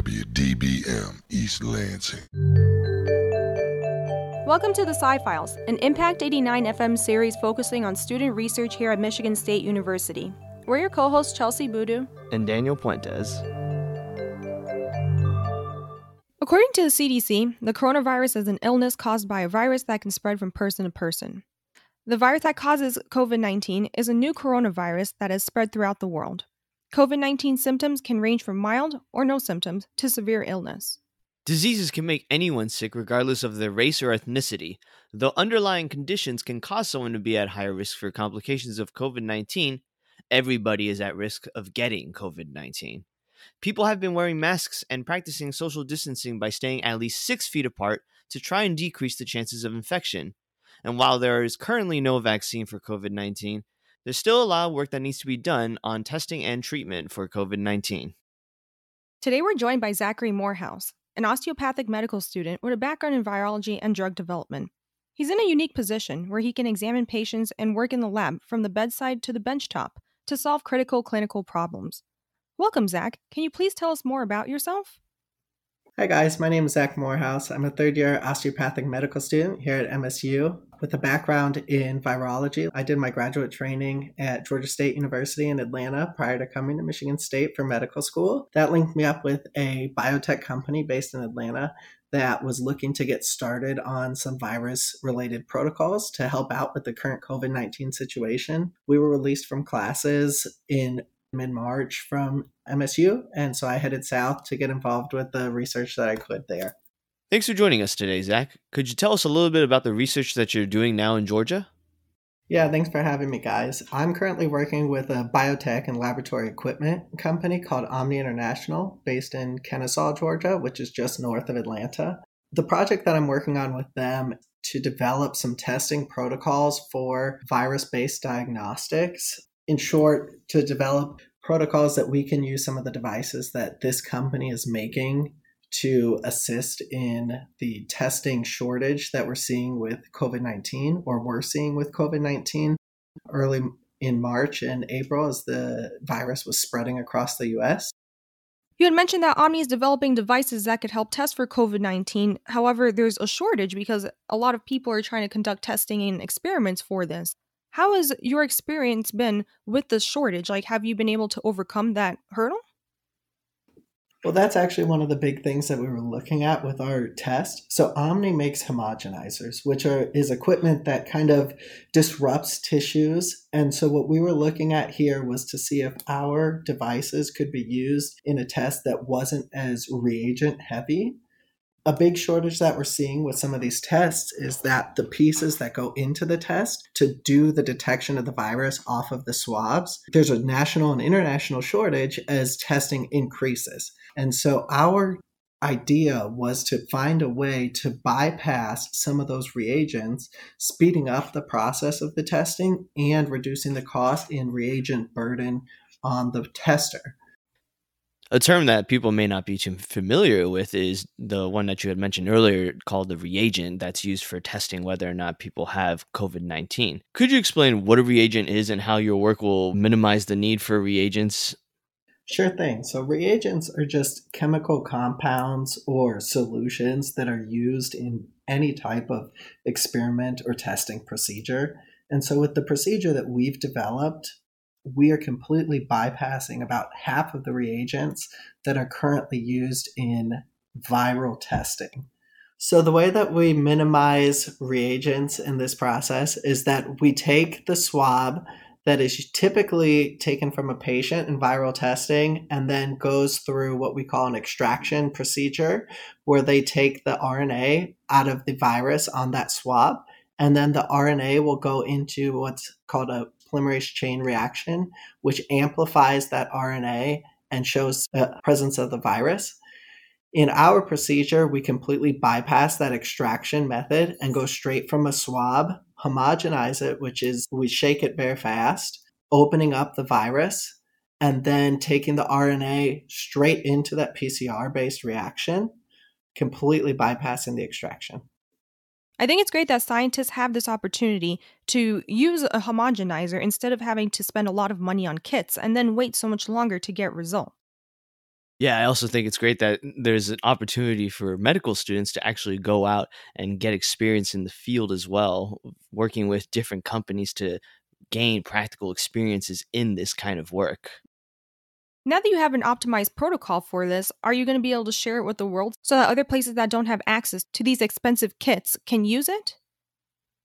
WDBM East Lansing. Welcome to the Sci Files, an Impact 89 FM series focusing on student research here at Michigan State University. We're your co hosts, Chelsie Boodoo and Daniel Puentes. According to the CDC, the coronavirus is an illness caused by a virus that can spread from person to person. The virus that causes COVID 19 is a new coronavirus that has spread throughout the world. COVID 19 symptoms can range from mild or no symptoms to severe illness. Diseases can make anyone sick regardless of their race or ethnicity, though underlying conditions can cause someone to be at higher risk for complications of COVID 19. Everybody is at risk of getting COVID 19. People have been wearing masks and practicing social distancing by staying at least six feet apart to try and decrease the chances of infection. And while there is currently no vaccine for COVID 19, there's still a lot of work that needs to be done on testing and treatment for COVID 19. Today, we're joined by Zachary Morehouse, an osteopathic medical student with a background in virology and drug development. He's in a unique position where he can examine patients and work in the lab from the bedside to the benchtop to solve critical clinical problems. Welcome, Zach. Can you please tell us more about yourself? Hi, guys. My name is Zach Morehouse. I'm a third year osteopathic medical student here at MSU with a background in virology. I did my graduate training at Georgia State University in Atlanta prior to coming to Michigan State for medical school. That linked me up with a biotech company based in Atlanta that was looking to get started on some virus related protocols to help out with the current COVID 19 situation. We were released from classes in mid March from MSU, and so I headed south to get involved with the research that I could there. Thanks for joining us today, Zach. Could you tell us a little bit about the research that you're doing now in Georgia? Yeah, thanks for having me, guys. I'm currently working with a biotech and laboratory equipment company called Omni International, based in Kennesaw, Georgia, which is just north of Atlanta. The project that I'm working on with them to develop some testing protocols for virus based diagnostics. In short, to develop protocols that we can use some of the devices that this company is making to assist in the testing shortage that we're seeing with COVID 19 or we're seeing with COVID 19 early in March and April as the virus was spreading across the US. You had mentioned that Omni is developing devices that could help test for COVID 19. However, there's a shortage because a lot of people are trying to conduct testing and experiments for this. How has your experience been with the shortage? Like, have you been able to overcome that hurdle? Well, that's actually one of the big things that we were looking at with our test. So Omni makes homogenizers, which are is equipment that kind of disrupts tissues. And so what we were looking at here was to see if our devices could be used in a test that wasn't as reagent heavy. A big shortage that we're seeing with some of these tests is that the pieces that go into the test to do the detection of the virus off of the swabs, there's a national and international shortage as testing increases. And so our idea was to find a way to bypass some of those reagents, speeding up the process of the testing and reducing the cost and reagent burden on the tester. A term that people may not be too familiar with is the one that you had mentioned earlier called the reagent that's used for testing whether or not people have COVID 19. Could you explain what a reagent is and how your work will minimize the need for reagents Sure thing. So, reagents are just chemical compounds or solutions that are used in any type of experiment or testing procedure. And so, with the procedure that we've developed, we are completely bypassing about half of the reagents that are currently used in viral testing. So, the way that we minimize reagents in this process is that we take the swab that is typically taken from a patient in viral testing and then goes through what we call an extraction procedure where they take the RNA out of the virus on that swab and then the RNA will go into what's called a polymerase chain reaction which amplifies that RNA and shows the presence of the virus. In our procedure, we completely bypass that extraction method and go straight from a swab homogenize it, which is we shake it very fast, opening up the virus, and then taking the RNA straight into that PCR based reaction, completely bypassing the extraction. I think it's great that scientists have this opportunity to use a homogenizer instead of having to spend a lot of money on kits and then wait so much longer to get results. Yeah, I also think it's great that there's an opportunity for medical students to actually go out and get experience in the field as well, working with different companies to gain practical experiences in this kind of work. Now that you have an optimized protocol for this, are you going to be able to share it with the world so that other places that don't have access to these expensive kits can use it?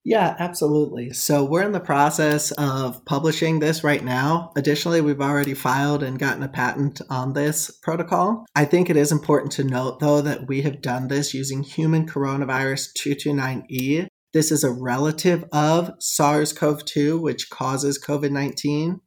Yeah, absolutely. So we're in the process of publishing this right now. Additionally, we've already filed and gotten a patent on this protocol. I think it is important to note, though, that we have done this using human coronavirus 229E. This is a relative of SARS CoV 2, which causes COVID 19.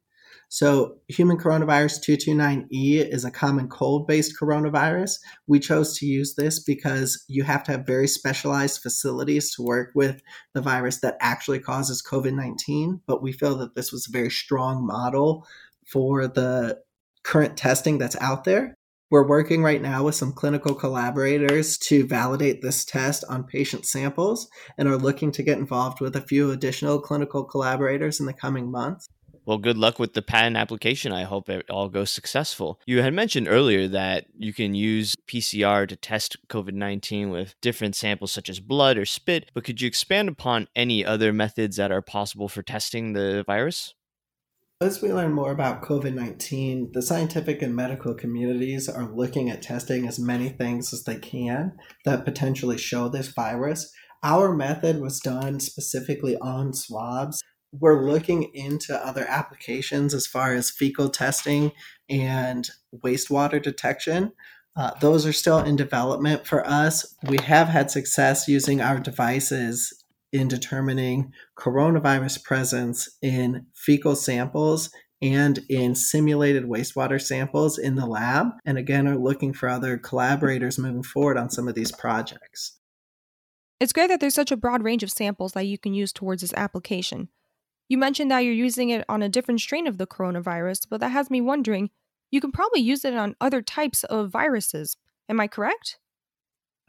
So, human coronavirus 229E is a common cold based coronavirus. We chose to use this because you have to have very specialized facilities to work with the virus that actually causes COVID 19. But we feel that this was a very strong model for the current testing that's out there. We're working right now with some clinical collaborators to validate this test on patient samples and are looking to get involved with a few additional clinical collaborators in the coming months. Well, good luck with the patent application. I hope it all goes successful. You had mentioned earlier that you can use PCR to test COVID 19 with different samples such as blood or spit, but could you expand upon any other methods that are possible for testing the virus? As we learn more about COVID 19, the scientific and medical communities are looking at testing as many things as they can that potentially show this virus. Our method was done specifically on swabs we're looking into other applications as far as fecal testing and wastewater detection. Uh, those are still in development for us. We have had success using our devices in determining coronavirus presence in fecal samples and in simulated wastewater samples in the lab. And again, are looking for other collaborators moving forward on some of these projects. It's great that there's such a broad range of samples that you can use towards this application. You mentioned that you're using it on a different strain of the coronavirus, but that has me wondering you can probably use it on other types of viruses. Am I correct?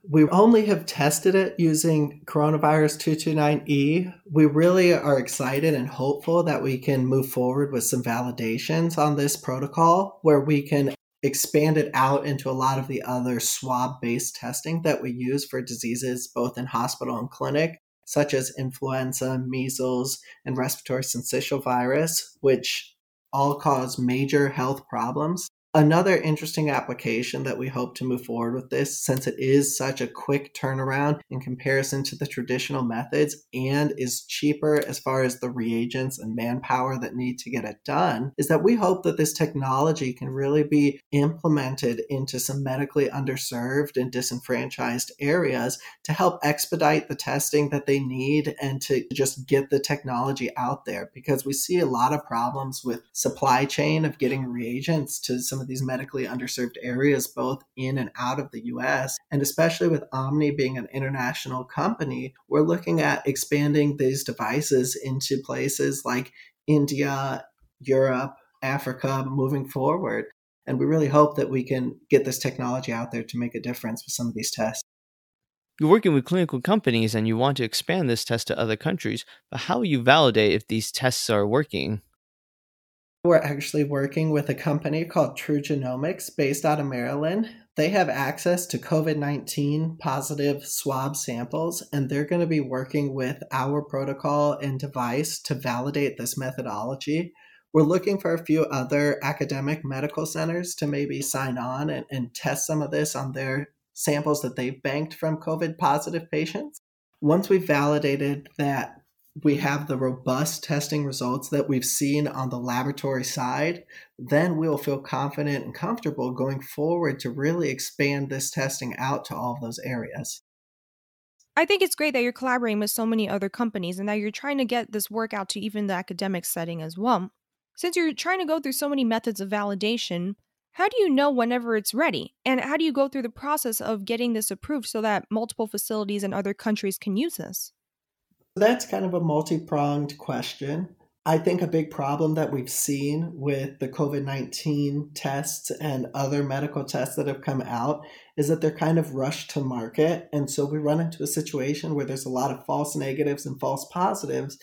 We only have tested it using coronavirus 229E. We really are excited and hopeful that we can move forward with some validations on this protocol where we can expand it out into a lot of the other swab based testing that we use for diseases both in hospital and clinic such as influenza, measles, and respiratory syncytial virus, which all cause major health problems. Another interesting application that we hope to move forward with this, since it is such a quick turnaround in comparison to the traditional methods and is cheaper as far as the reagents and manpower that need to get it done, is that we hope that this technology can really be implemented into some medically underserved and disenfranchised areas to help expedite the testing that they need and to just get the technology out there because we see a lot of problems with supply chain of getting reagents to some some of these medically underserved areas, both in and out of the US. And especially with Omni being an international company, we're looking at expanding these devices into places like India, Europe, Africa moving forward. And we really hope that we can get this technology out there to make a difference with some of these tests. You're working with clinical companies and you want to expand this test to other countries, but how will you validate if these tests are working? We're actually working with a company called True Genomics based out of Maryland. They have access to COVID 19 positive swab samples, and they're going to be working with our protocol and device to validate this methodology. We're looking for a few other academic medical centers to maybe sign on and, and test some of this on their samples that they've banked from COVID positive patients. Once we've validated that we have the robust testing results that we've seen on the laboratory side, then we'll feel confident and comfortable going forward to really expand this testing out to all of those areas. I think it's great that you're collaborating with so many other companies and that you're trying to get this work out to even the academic setting as well. Since you're trying to go through so many methods of validation, how do you know whenever it's ready? And how do you go through the process of getting this approved so that multiple facilities in other countries can use this? That's kind of a multi pronged question. I think a big problem that we've seen with the COVID 19 tests and other medical tests that have come out is that they're kind of rushed to market. And so we run into a situation where there's a lot of false negatives and false positives.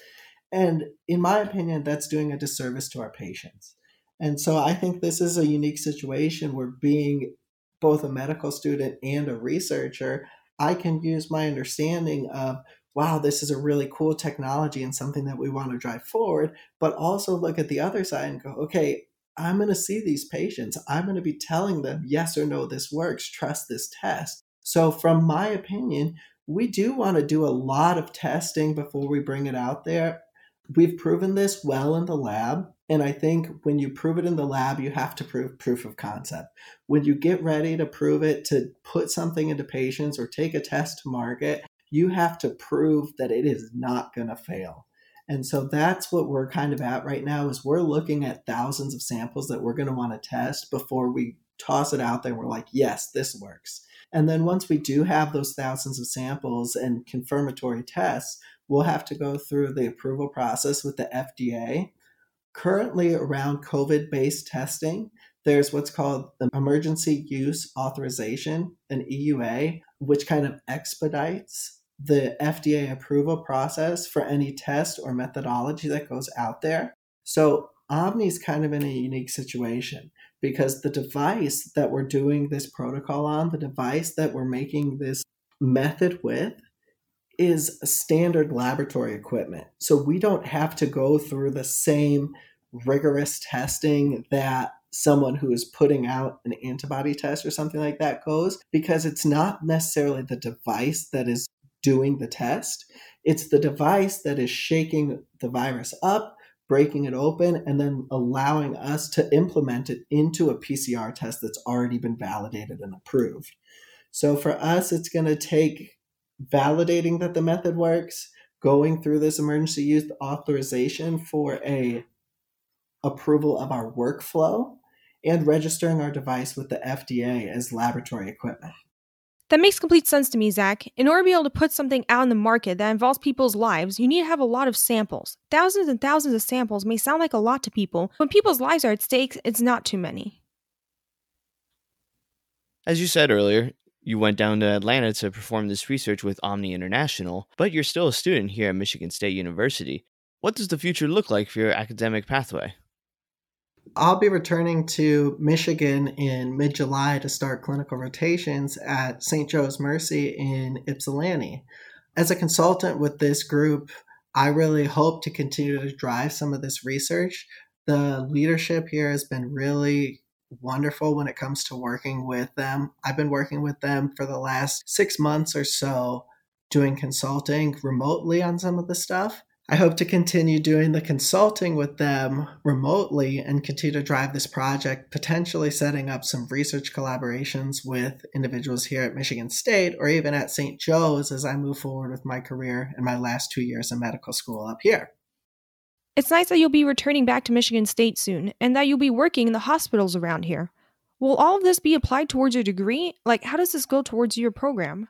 And in my opinion, that's doing a disservice to our patients. And so I think this is a unique situation where being both a medical student and a researcher, I can use my understanding of, wow, this is a really cool technology and something that we want to drive forward, but also look at the other side and go, okay, I'm going to see these patients. I'm going to be telling them, yes or no, this works, trust this test. So, from my opinion, we do want to do a lot of testing before we bring it out there. We've proven this well in the lab. And I think when you prove it in the lab, you have to prove proof of concept. When you get ready to prove it, to put something into patients or take a test to market, you have to prove that it is not going to fail. And so that's what we're kind of at right now is we're looking at thousands of samples that we're going to want to test before we toss it out there. We're like, yes, this works. And then once we do have those thousands of samples and confirmatory tests, we'll have to go through the approval process with the FDA. Currently, around COVID based testing, there's what's called the Emergency Use Authorization, an EUA, which kind of expedites the FDA approval process for any test or methodology that goes out there. So Omni's kind of in a unique situation because the device that we're doing this protocol on, the device that we're making this method with, is standard laboratory equipment. So we don't have to go through the same rigorous testing that someone who is putting out an antibody test or something like that goes because it's not necessarily the device that is doing the test. It's the device that is shaking the virus up breaking it open, and then allowing us to implement it into a PCR test that's already been validated and approved. So for us, it's going to take validating that the method works, going through this emergency use authorization for a approval of our workflow, and registering our device with the FDA as laboratory equipment. That makes complete sense to me, Zach. In order to be able to put something out in the market that involves people's lives, you need to have a lot of samples. Thousands and thousands of samples may sound like a lot to people. When people's lives are at stake, it's not too many. As you said earlier, you went down to Atlanta to perform this research with Omni International, but you're still a student here at Michigan State University. What does the future look like for your academic pathway? I'll be returning to Michigan in mid July to start clinical rotations at St. Joe's Mercy in Ypsilanti. As a consultant with this group, I really hope to continue to drive some of this research. The leadership here has been really wonderful when it comes to working with them. I've been working with them for the last six months or so, doing consulting remotely on some of the stuff. I hope to continue doing the consulting with them remotely and continue to drive this project, potentially setting up some research collaborations with individuals here at Michigan State or even at St. Joe's as I move forward with my career in my last two years in medical school up here. It's nice that you'll be returning back to Michigan State soon and that you'll be working in the hospitals around here. Will all of this be applied towards your degree? Like, how does this go towards your program?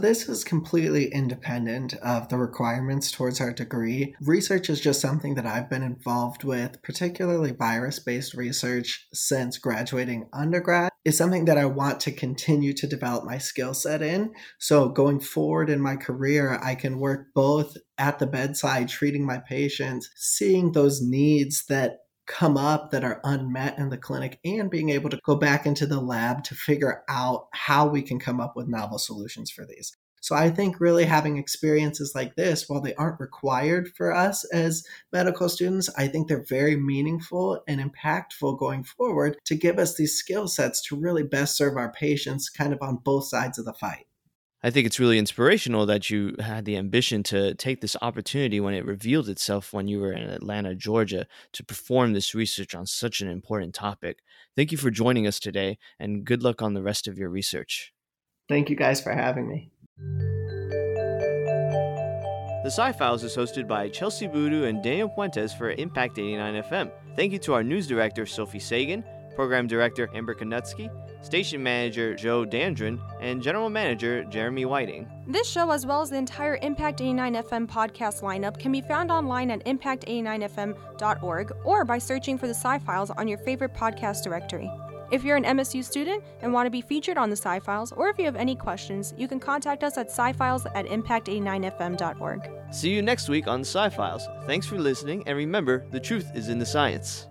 This is completely independent of the requirements towards our degree. Research is just something that I've been involved with, particularly virus based research since graduating undergrad, is something that I want to continue to develop my skill set in. So, going forward in my career, I can work both at the bedside, treating my patients, seeing those needs that come up that are unmet in the clinic and being able to go back into the lab to figure out how we can come up with novel solutions for these. So I think really having experiences like this, while they aren't required for us as medical students, I think they're very meaningful and impactful going forward to give us these skill sets to really best serve our patients kind of on both sides of the fight. I think it's really inspirational that you had the ambition to take this opportunity when it revealed itself when you were in Atlanta, Georgia, to perform this research on such an important topic. Thank you for joining us today, and good luck on the rest of your research. Thank you guys for having me. The Sci Files is hosted by Chelsie Boodoo and Daniel Puentes for Impact 89 FM. Thank you to our news director, Sophie Sagan, program director, Amber Konutsky, station manager Joe Dandrin, and general manager Jeremy Whiting. This show, as well as the entire Impact 89 FM podcast lineup, can be found online at impact89fm.org or by searching for the Sci Files on your favorite podcast directory. If you're an MSU student and want to be featured on the Sci Files, or if you have any questions, you can contact us at scifiles at impact89fm.org. See you next week on Sci Files. Thanks for listening, and remember, the truth is in the science.